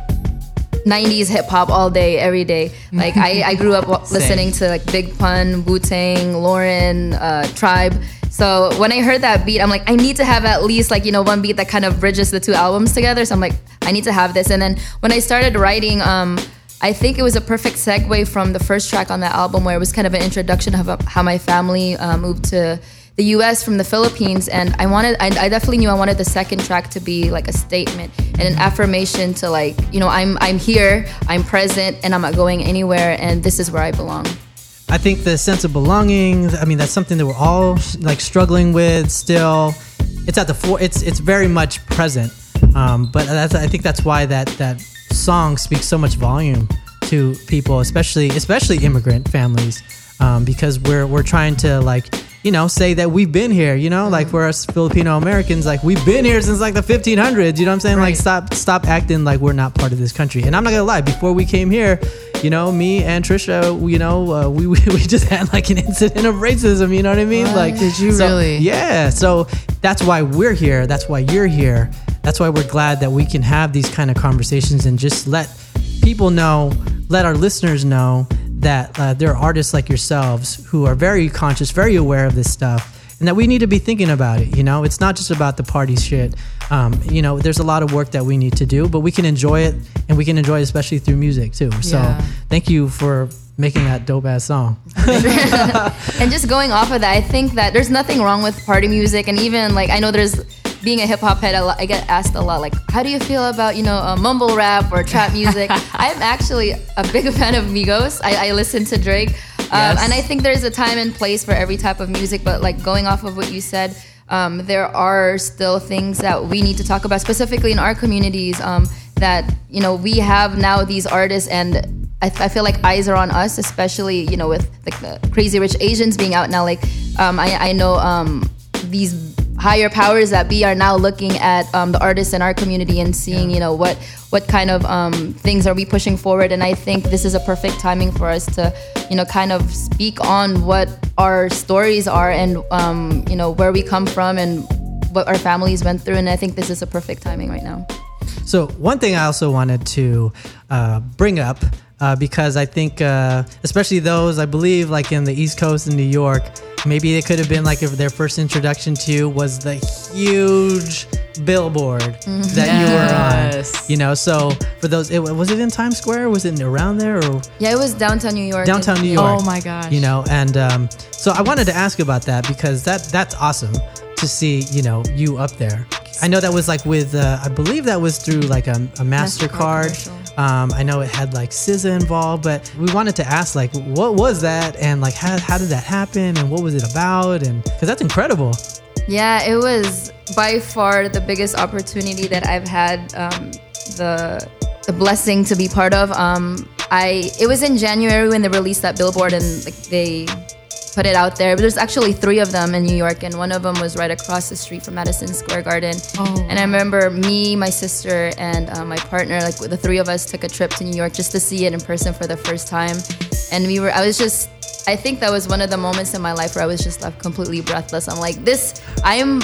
90s hip hop all day, every day. Like I, I grew up listening to like Big Pun, Wu Tang, Lauren, uh, Tribe. So when I heard that beat, I'm like, I need to have at least like you know one beat that kind of bridges the two albums together. So I'm like, I need to have this. And then when I started writing, um, I think it was a perfect segue from the first track on that album, where it was kind of an introduction of uh, how my family uh, moved to the U.S. from the Philippines, and I wanted, I, I definitely knew I wanted the second track to be like a statement and an affirmation to like, you know, I'm, I'm here, I'm present, and I'm not going anywhere, and this is where I belong. I think the sense of belonging. I mean, that's something that we're all like struggling with still. It's at the fore. It's it's very much present. Um, but I think that's why that that song speaks so much volume to people, especially especially immigrant families, um, because we're we're trying to like you know say that we've been here. You know, like for us Filipino Americans, like we've been here since like the 1500s. You know what I'm saying? Like stop stop acting like we're not part of this country. And I'm not gonna lie, before we came here, you know, me and Trisha, you know, uh, we, we we just had like an incident of racism. You know what I mean? Like, Did you so- really? Yeah. So that's why we're here. That's why you're here. That's why we're glad that we can have these kind of conversations and just let people know, let our listeners know that uh, there are artists like yourselves who are very conscious, very aware of this stuff, and that we need to be thinking about it. You know, it's not just about the party shit. Um, you know, there's a lot of work that we need to do, but we can enjoy it, and we can enjoy it especially through music too. So, Yeah. thank you for making that dope ass song. and just going off of that, I think that there's nothing wrong with party music, and even like I know there's being a hip hop head, a lot, I get asked a lot like, how do you feel about you know uh, mumble rap or trap music? I'm actually a big fan of Migos. I, I listen to Drake, um, Yes. and I think there's a time and place for every type of music. But like going off of what you said. Um, there are still things that we need to talk about, specifically in our communities. Um, that you know we have now these artists, and I, I feel like eyes are on us, especially you know with like the Crazy Rich Asians being out now. Like um, I, I know um, these higher powers that be are now looking at um, the artists in our community and seeing you know what what kind of um, things are we pushing forward. And I think this is a perfect timing for us to you know kind of speak on what our stories are and um, you know where we come from and what our families went through. And I think this is a perfect timing right now. So one thing I also wanted to uh, bring up uh, because I think, uh, especially those I believe like in the East Coast in New York, maybe it could have been like if their first introduction to you was the huge billboard that you were on. You know, so for those, it, was it in Times Square? Was it around there or Yeah, it was downtown New York. downtown New York? Oh my gosh. You know, and um, so I wanted to ask about that because that that's awesome to see. You know, you up there. I know that was like with, uh, I believe that was through like a, a Mastercard. Um, I know it had like SZA involved, but we wanted to ask like, what was that, and like how how did that happen, and what was it about, and because that's incredible. Yeah, it was by far the biggest opportunity that I've had um, the the blessing to be part of. Um, I it was in January when they released that billboard and like they put it out there. But there's actually three of them in New York, and one of them was right across the street from Madison Square Garden. Oh, And I remember me, my sister, and uh, my partner, like the three of us, took a trip to New York just to see it in person for the first time. And we were, I was just, I think that was one of the moments in my life where I was just left completely breathless. I'm like, this, I am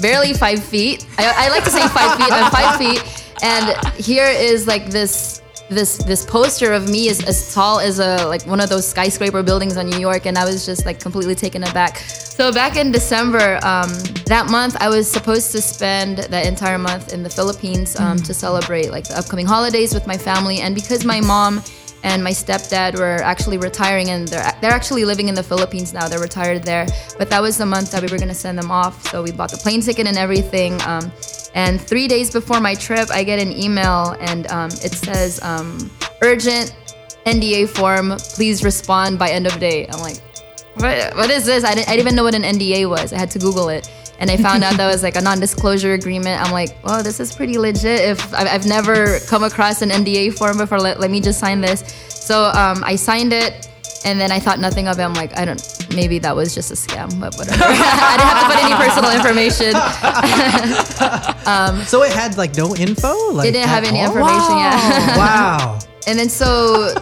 barely five feet. I, I like to say five feet. I'm five feet, and here is like this this this poster of me is as tall as a like one of those skyscraper buildings on New York, and I was just like completely taken aback. So back in December, um, that month, I was supposed to spend the entire month in the Philippines um, to celebrate like the upcoming holidays with my family, and because my mom and my stepdad were actually retiring and they're, they're actually living in the Philippines now. They're retired there. But that was the month that we were going to send them off. So we bought the plane ticket and everything. Um, and three days before my trip, I get an email and um, it says, um, urgent NDA form, please respond by end of day. I'm like, what, what is this? I didn't, I didn't even know what an NDA was. I had to Google it. And I found out that was like a non-disclosure agreement. I'm like, well, this is pretty legit. If I've, I've never come across an NDA form before, let, let me just sign this. So um, I signed it, and then I thought nothing of it. I'm like, I don't, maybe that was just a scam, but whatever. I didn't have to put any personal information. um, So it had like no info. Like it didn't have any all? information yet. wow. And then so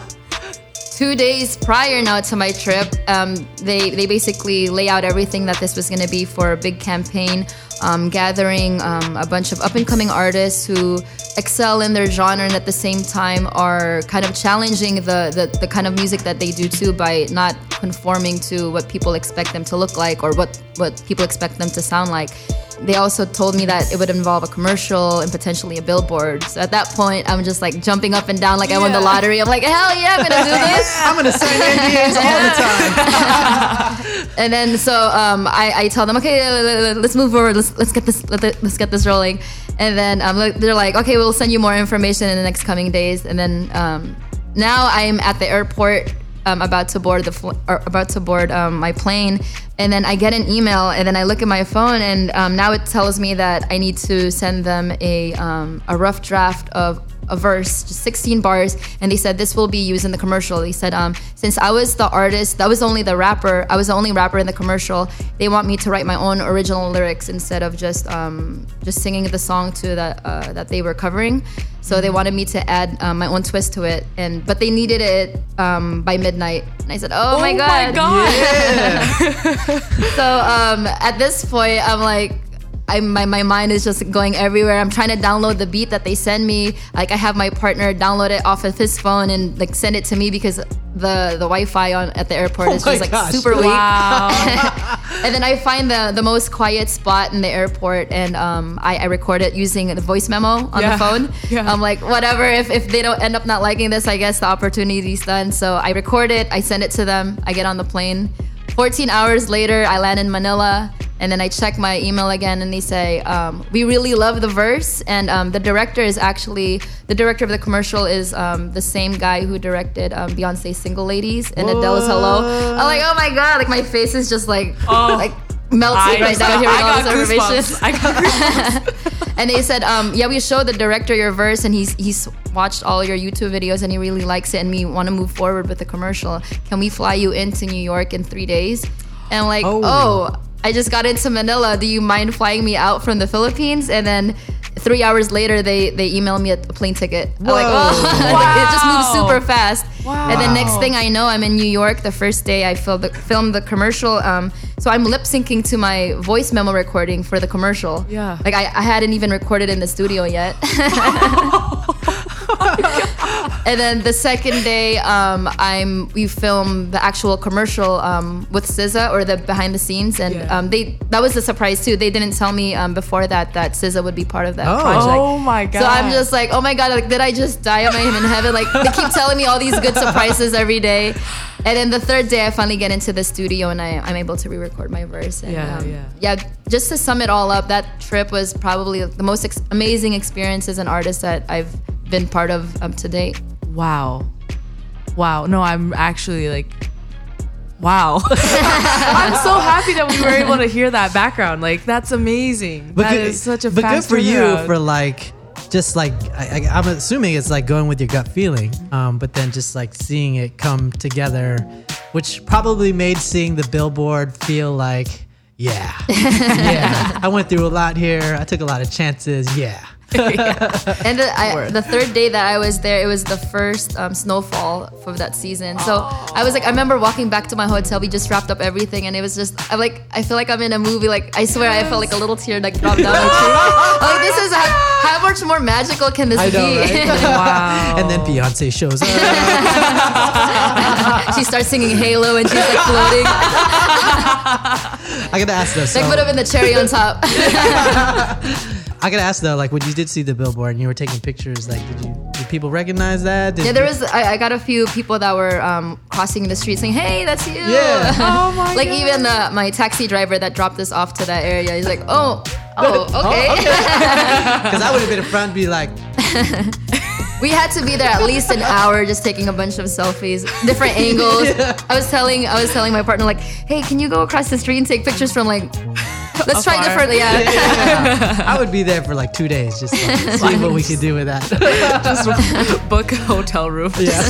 two days prior now to my trip, um, they they basically lay out everything that this was going to be for a big campaign, um, gathering um, a bunch of up and coming artists who excel in their genre and at the same time are kind of challenging the, the the kind of music that they do too by not conforming to what people expect them to look like or what what people expect them to sound like. They also told me that it would involve a commercial and potentially a billboard. So at that point, I'm just like jumping up and down like I won the lottery. I'm like, hell yeah, I'm gonna do this. I'm gonna sign NDAs all the time. and then so um, I, I tell them, okay, let's move forward. Let's let's get this let's get this rolling. And then um, they're like, okay, we'll send you more information in the next coming days. And then um, now I'm at the airport. Um, about to board the fl- about to board um, my plane, and then I get an email, and then I look at my phone, and um, now it tells me that I need to send them a um, a rough draft of a verse, just 16 bars, and they said this will be used in the commercial. They said, um, since I was the artist, that was only the rapper, I was the only rapper in the commercial. They want me to write my own original lyrics instead of just um, just singing the song to that uh, that they were covering. So they wanted me to add um, my own twist to it, and but they needed it um, by midnight. And I said, "Oh, my Oh my god!" God. so um, at this point, I'm like, I, my, my mind is just going everywhere. I'm trying to download the beat that they send me. Like I have my partner download it off of his phone and like send it to me because the the Wi-Fi on at the airport Oh is just like gosh. super weak. Wow. and then I find the the most quiet spot in the airport and um, I, I record it using the voice memo on Yeah. the phone. Yeah. I'm like, whatever. If, if they don't end up not liking this, I guess the opportunity's done. So I record it. I send it to them. I get on the plane. 14 hours later, I land in Manila. And then I check my email again, and they say, um, "We really love the verse." And um, the director is actually the director of the commercial is um, the same guy who directed um, Beyonce's "Single Ladies" and Adele's "Hello." I'm like, "Oh my god!" Like my face is just like oh. like melting I right just- now hearing I all got this information. goosebumps. I got and they said, um, yeah, we showed the director your verse, and he's he's watched all your YouTube videos, and he really likes it, and we want to move forward with the commercial. Can we fly you into New York in three days? And like, Oh. oh. I just got into Manila. Do you mind flying me out from the Philippines? And then three hours later, they they email me a plane ticket. I'm like, Whoa. oh, like, it just moves super fast. Wow. And then next thing I know, I'm in New York. The first day I filmed the, filmed the commercial. Um, so I'm lip syncing to my voice memo recording for the commercial. Yeah. Like I, I hadn't even recorded in the studio yet. and then the second day, um, I'm we filmed the actual commercial um, with SZA or the behind the scenes, and um, they that was a surprise too. They didn't tell me um, before that that SZA would be part of that Oh. project. Oh my god! So I'm just like, oh my god, like did I just die? Am I in heaven? Like they keep telling me all these good surprises every day. And then the third day, I finally get into the studio and I, I'm able to re-record my verse. And, Yeah, um, yeah. yeah. Just to sum it all up, that trip was probably the most ex- amazing experience as an artist that I've been part of up to date. Wow. Wow. No, I'm actually like, wow. I'm so happy that we were able to hear that background. Like, that's amazing. That is such a but good for you for like just like I, I, I'm assuming it's like going with your gut feeling, um, but then just like seeing it come together, which probably made seeing the billboard feel like yeah, yeah. I went through a lot here. I took a lot of chances. Yeah. and the, I, the third day that I was there, it was the first um, snowfall for that season. So I was like, I remember walking back to my hotel. We just wrapped up everything, and it was just, I'm like, I feel like I'm in a movie. Like I swear, I felt like a little tear like drop down my cheek. I'm like this is how, how much more magical can this I know, be? right? Wow. and then Beyonce shows up. she starts singing Halo, and she's like floating. I gotta ask this. Like would have been the cherry on top. I gotta ask though, like when you did see the billboard and you were taking pictures, like did you did people recognize that? Did Yeah, there was. I, I got a few people that were um, crossing the street saying, "Hey, that's you." Yeah. Oh my like even uh, my taxi driver that dropped us off to that area. He's like, "Oh, oh, okay." Because I would have been in front and be like, we had to be there at least an hour just taking a bunch of selfies, different angles. I was telling I was telling my partner like, "Hey, can you go across the street and take pictures from like?" Let's try Afar. differently. Yeah. yeah. I would be there for like two days, just like, see what we could do with that. Just book a hotel room. Yeah.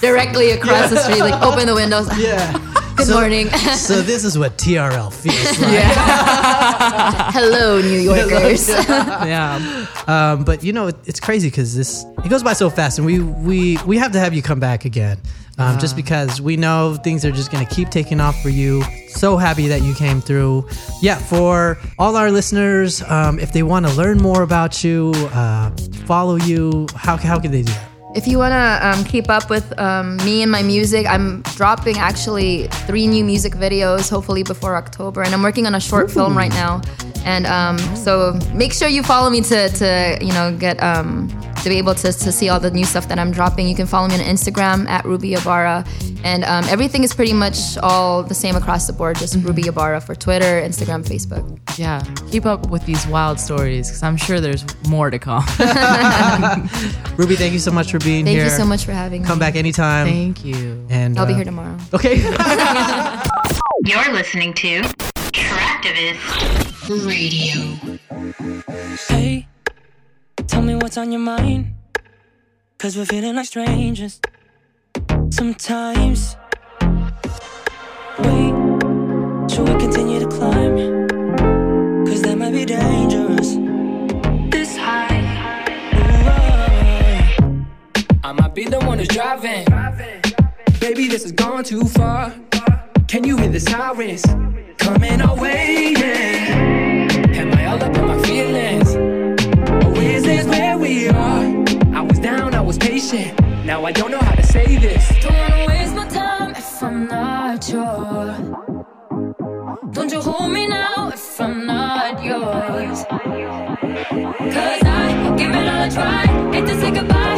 Directly across the street, like open the windows. Yeah. Good So- morning. so this is what TRL feels like. Hello, New Yorkers. yeah. Um, but you know, it, it's crazy because this it goes by so fast, and we we we have to have you come back again, um, just because we know things are just gonna keep taking off for you. So happy that you came through. Yeah, for all our listeners, um, if they want to learn more about you, uh, follow you, how how can they do that? If you want to um, keep up with um, me and my music, I'm dropping actually three new music videos, hopefully before October, and I'm working on a short film right now. And um, so make sure you follow me to, to you know get um, to be able to, to see all the new stuff that I'm dropping. You can follow me on Instagram at Ruby Ibarra, and um, everything is pretty much all the same across the board. Just Ruby Ibarra for Twitter, Instagram, Facebook. Yeah. Keep up with these wild stories because I'm sure there's more to come. Ruby, thank you so much for being Thank here. Thank you so much for having Come me. Come back anytime. Thank you. And I'll be uh, here tomorrow. Okay. You're listening to Traktivist Radio. Hey, tell me what's on your mind. Cause we're feeling like strangers. Sometimes. Wait, should we continue to climb? Cause that might be dangerous. This high. Ooh, I might be the one who's driving. Baby, this has gone too far. Can you hear the sirens coming our way? Yeah. My feelings? Or is where we are? I was down, I was patient. Now I don't know how to say this. Don't wanna waste my time if I'm not sure. Don't you hold me now if I'm not yours. Cause I give it all a try. Hate to say goodbye,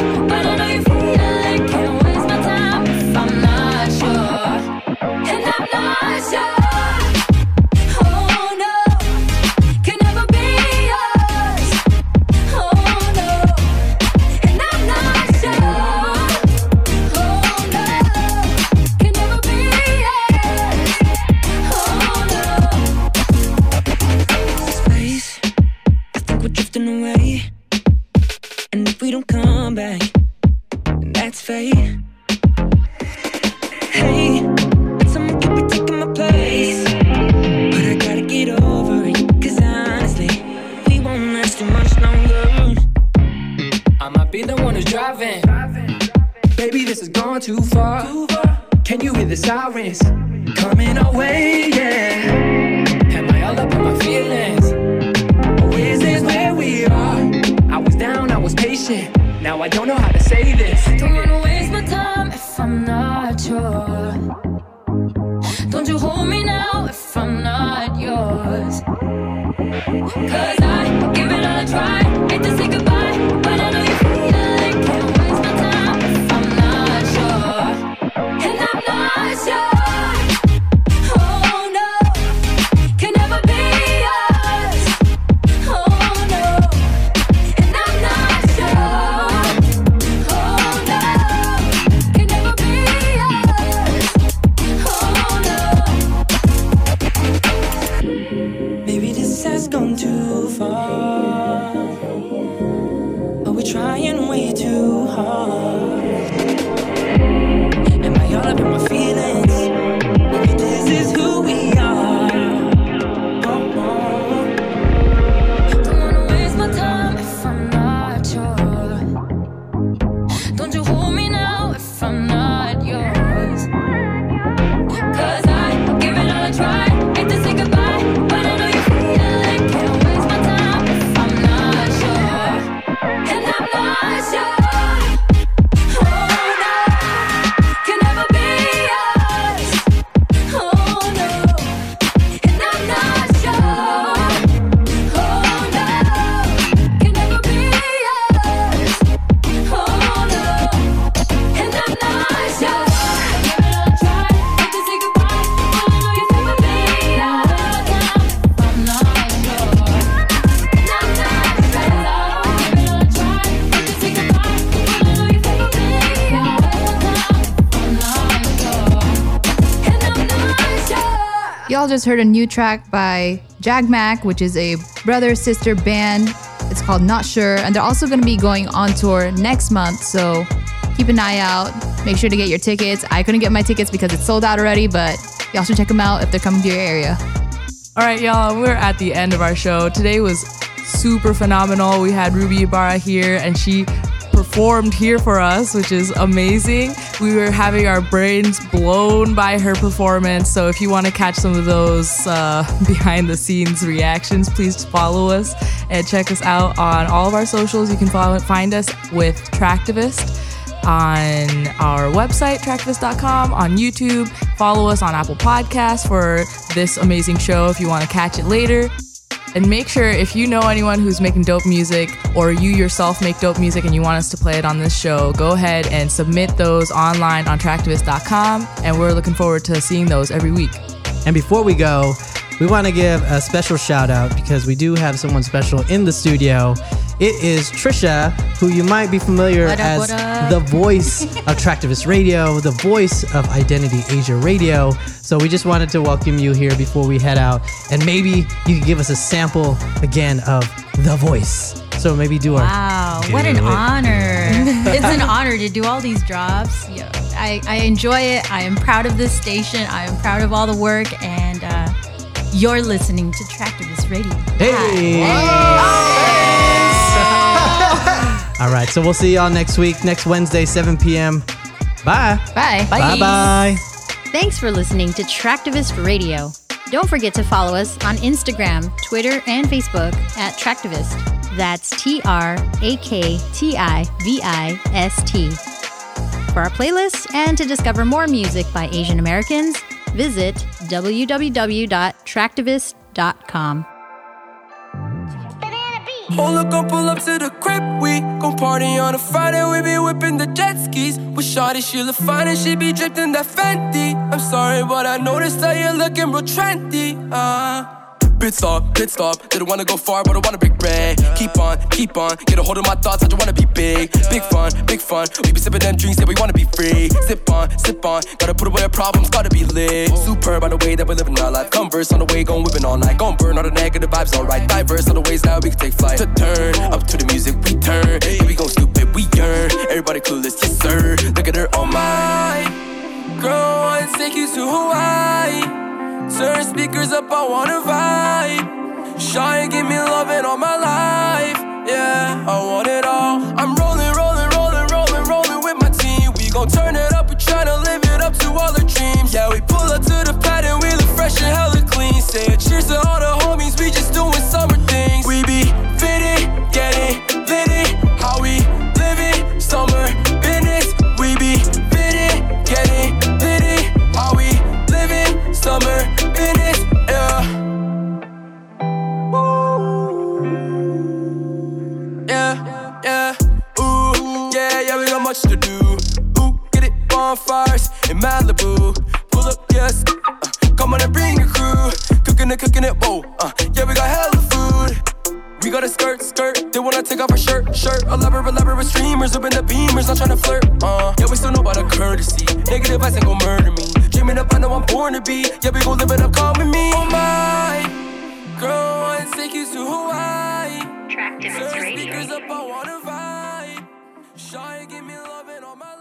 just heard a new track by JAGMAC, which is a brother sister band. It's called Not Sure, and they're also going to be going on tour next month. So keep an eye out. Make sure to get your tickets. I couldn't get my tickets because it's sold out already, but y'all should check them out if they're coming to your area. All right, y'all, we're at the end of our show. Today was super phenomenal. We had Ruby Ibarra here, and she performed here for us, which is amazing. We were having our brains blown by her performance. So if you want to catch some of those uh, behind the scenes reactions, please follow us and check us out on all of our socials. You can follow, find us with Traktivist on our website, traktivist.com, on YouTube. Follow us on Apple Podcasts for this amazing show if you want to catch it later. And make sure if you know anyone who's making dope music or you yourself make dope music and you want us to play it on this show, go ahead and submit those online on traktivist.com. And we're looking forward to seeing those every week. And before we go, we want to give a special shout out because we do have someone special in the studio. It is Trisha, who you might be familiar What up, as what up? the voice of Traktivist Radio, the voice of Identity Asia Radio. So we just wanted to welcome you here before we head out, and maybe you could give us a sample again of the voice. So maybe do our Wow, what an it. honor. it's an honor to do all these jobs. Yeah, I, I enjoy it. I am proud of this station. I am proud of all the work. And uh, you're listening to Traktivist Radio. Hey! All right, so we'll see y'all next week, next Wednesday, 7 p.m. Bye. Bye. Bye bye. Thanks for listening to Traktivist Radio. Don't forget to follow us on Instagram, Twitter, and Facebook at Traktivist. That's T R A K T I V I S T. For our playlist and to discover more music by Asian Americans, visit www.traktivist.com. Hold up, gon' pull up to the crib. We gon' party on a Friday. We be whipping the jet skis. With Shawty, she look fine and she be dripped in that Fenty. I'm sorry, but I noticed that you're looking real trendy. Uh. Pit stop, pit stop. Didn't wanna go far, but I want a big break. Keep on, keep on. Get a hold of my thoughts, I just wanna be big. Big fun, big fun. We be sipping them drinks, yeah, we wanna be free. Sip on, sip on. Gotta put away our problems, gotta be lit. Superb by the way that we're living our life. Converse on the way, gon' whipping all night. Gon' burn all the negative vibes, alright. Diverse on the ways that we can take flight. To turn, up to the music, we turn. Here we go stupid, we yearn. Everybody clueless, yes sir. Look at her, oh my. Girl, I wanna take you to Hawaii. Turn speakers up, I wanna vibe. Shy give me loving all my life. Yeah, I want it all. I'm rolling, rolling, rolling, rolling, rolling with my team. We gon' turn it up, we tryna live it up to all our dreams. Yeah, we pull up to the pad and we look fresh and hella clean. Say cheers to all the On fires in Malibu. Pull up, yes. Uh, come on and bring your crew. Cooking it, cooking it, whoa. Uh, yeah, we got hella food. We got a skirt, skirt. They wanna take off our shirt, shirt. A lover, a lover with streamers, up in the beamers, not trying to flirt. Uh, yeah, we still know about a courtesy. Negative eyes ain't gon' murder me. Dreaming up, I know I'm born to be. Yeah, we gon' live it up, call me me. Oh my, girl, I take you to Hawaii. Track to speakers up, I wanna vibe. Shy, give me love and all my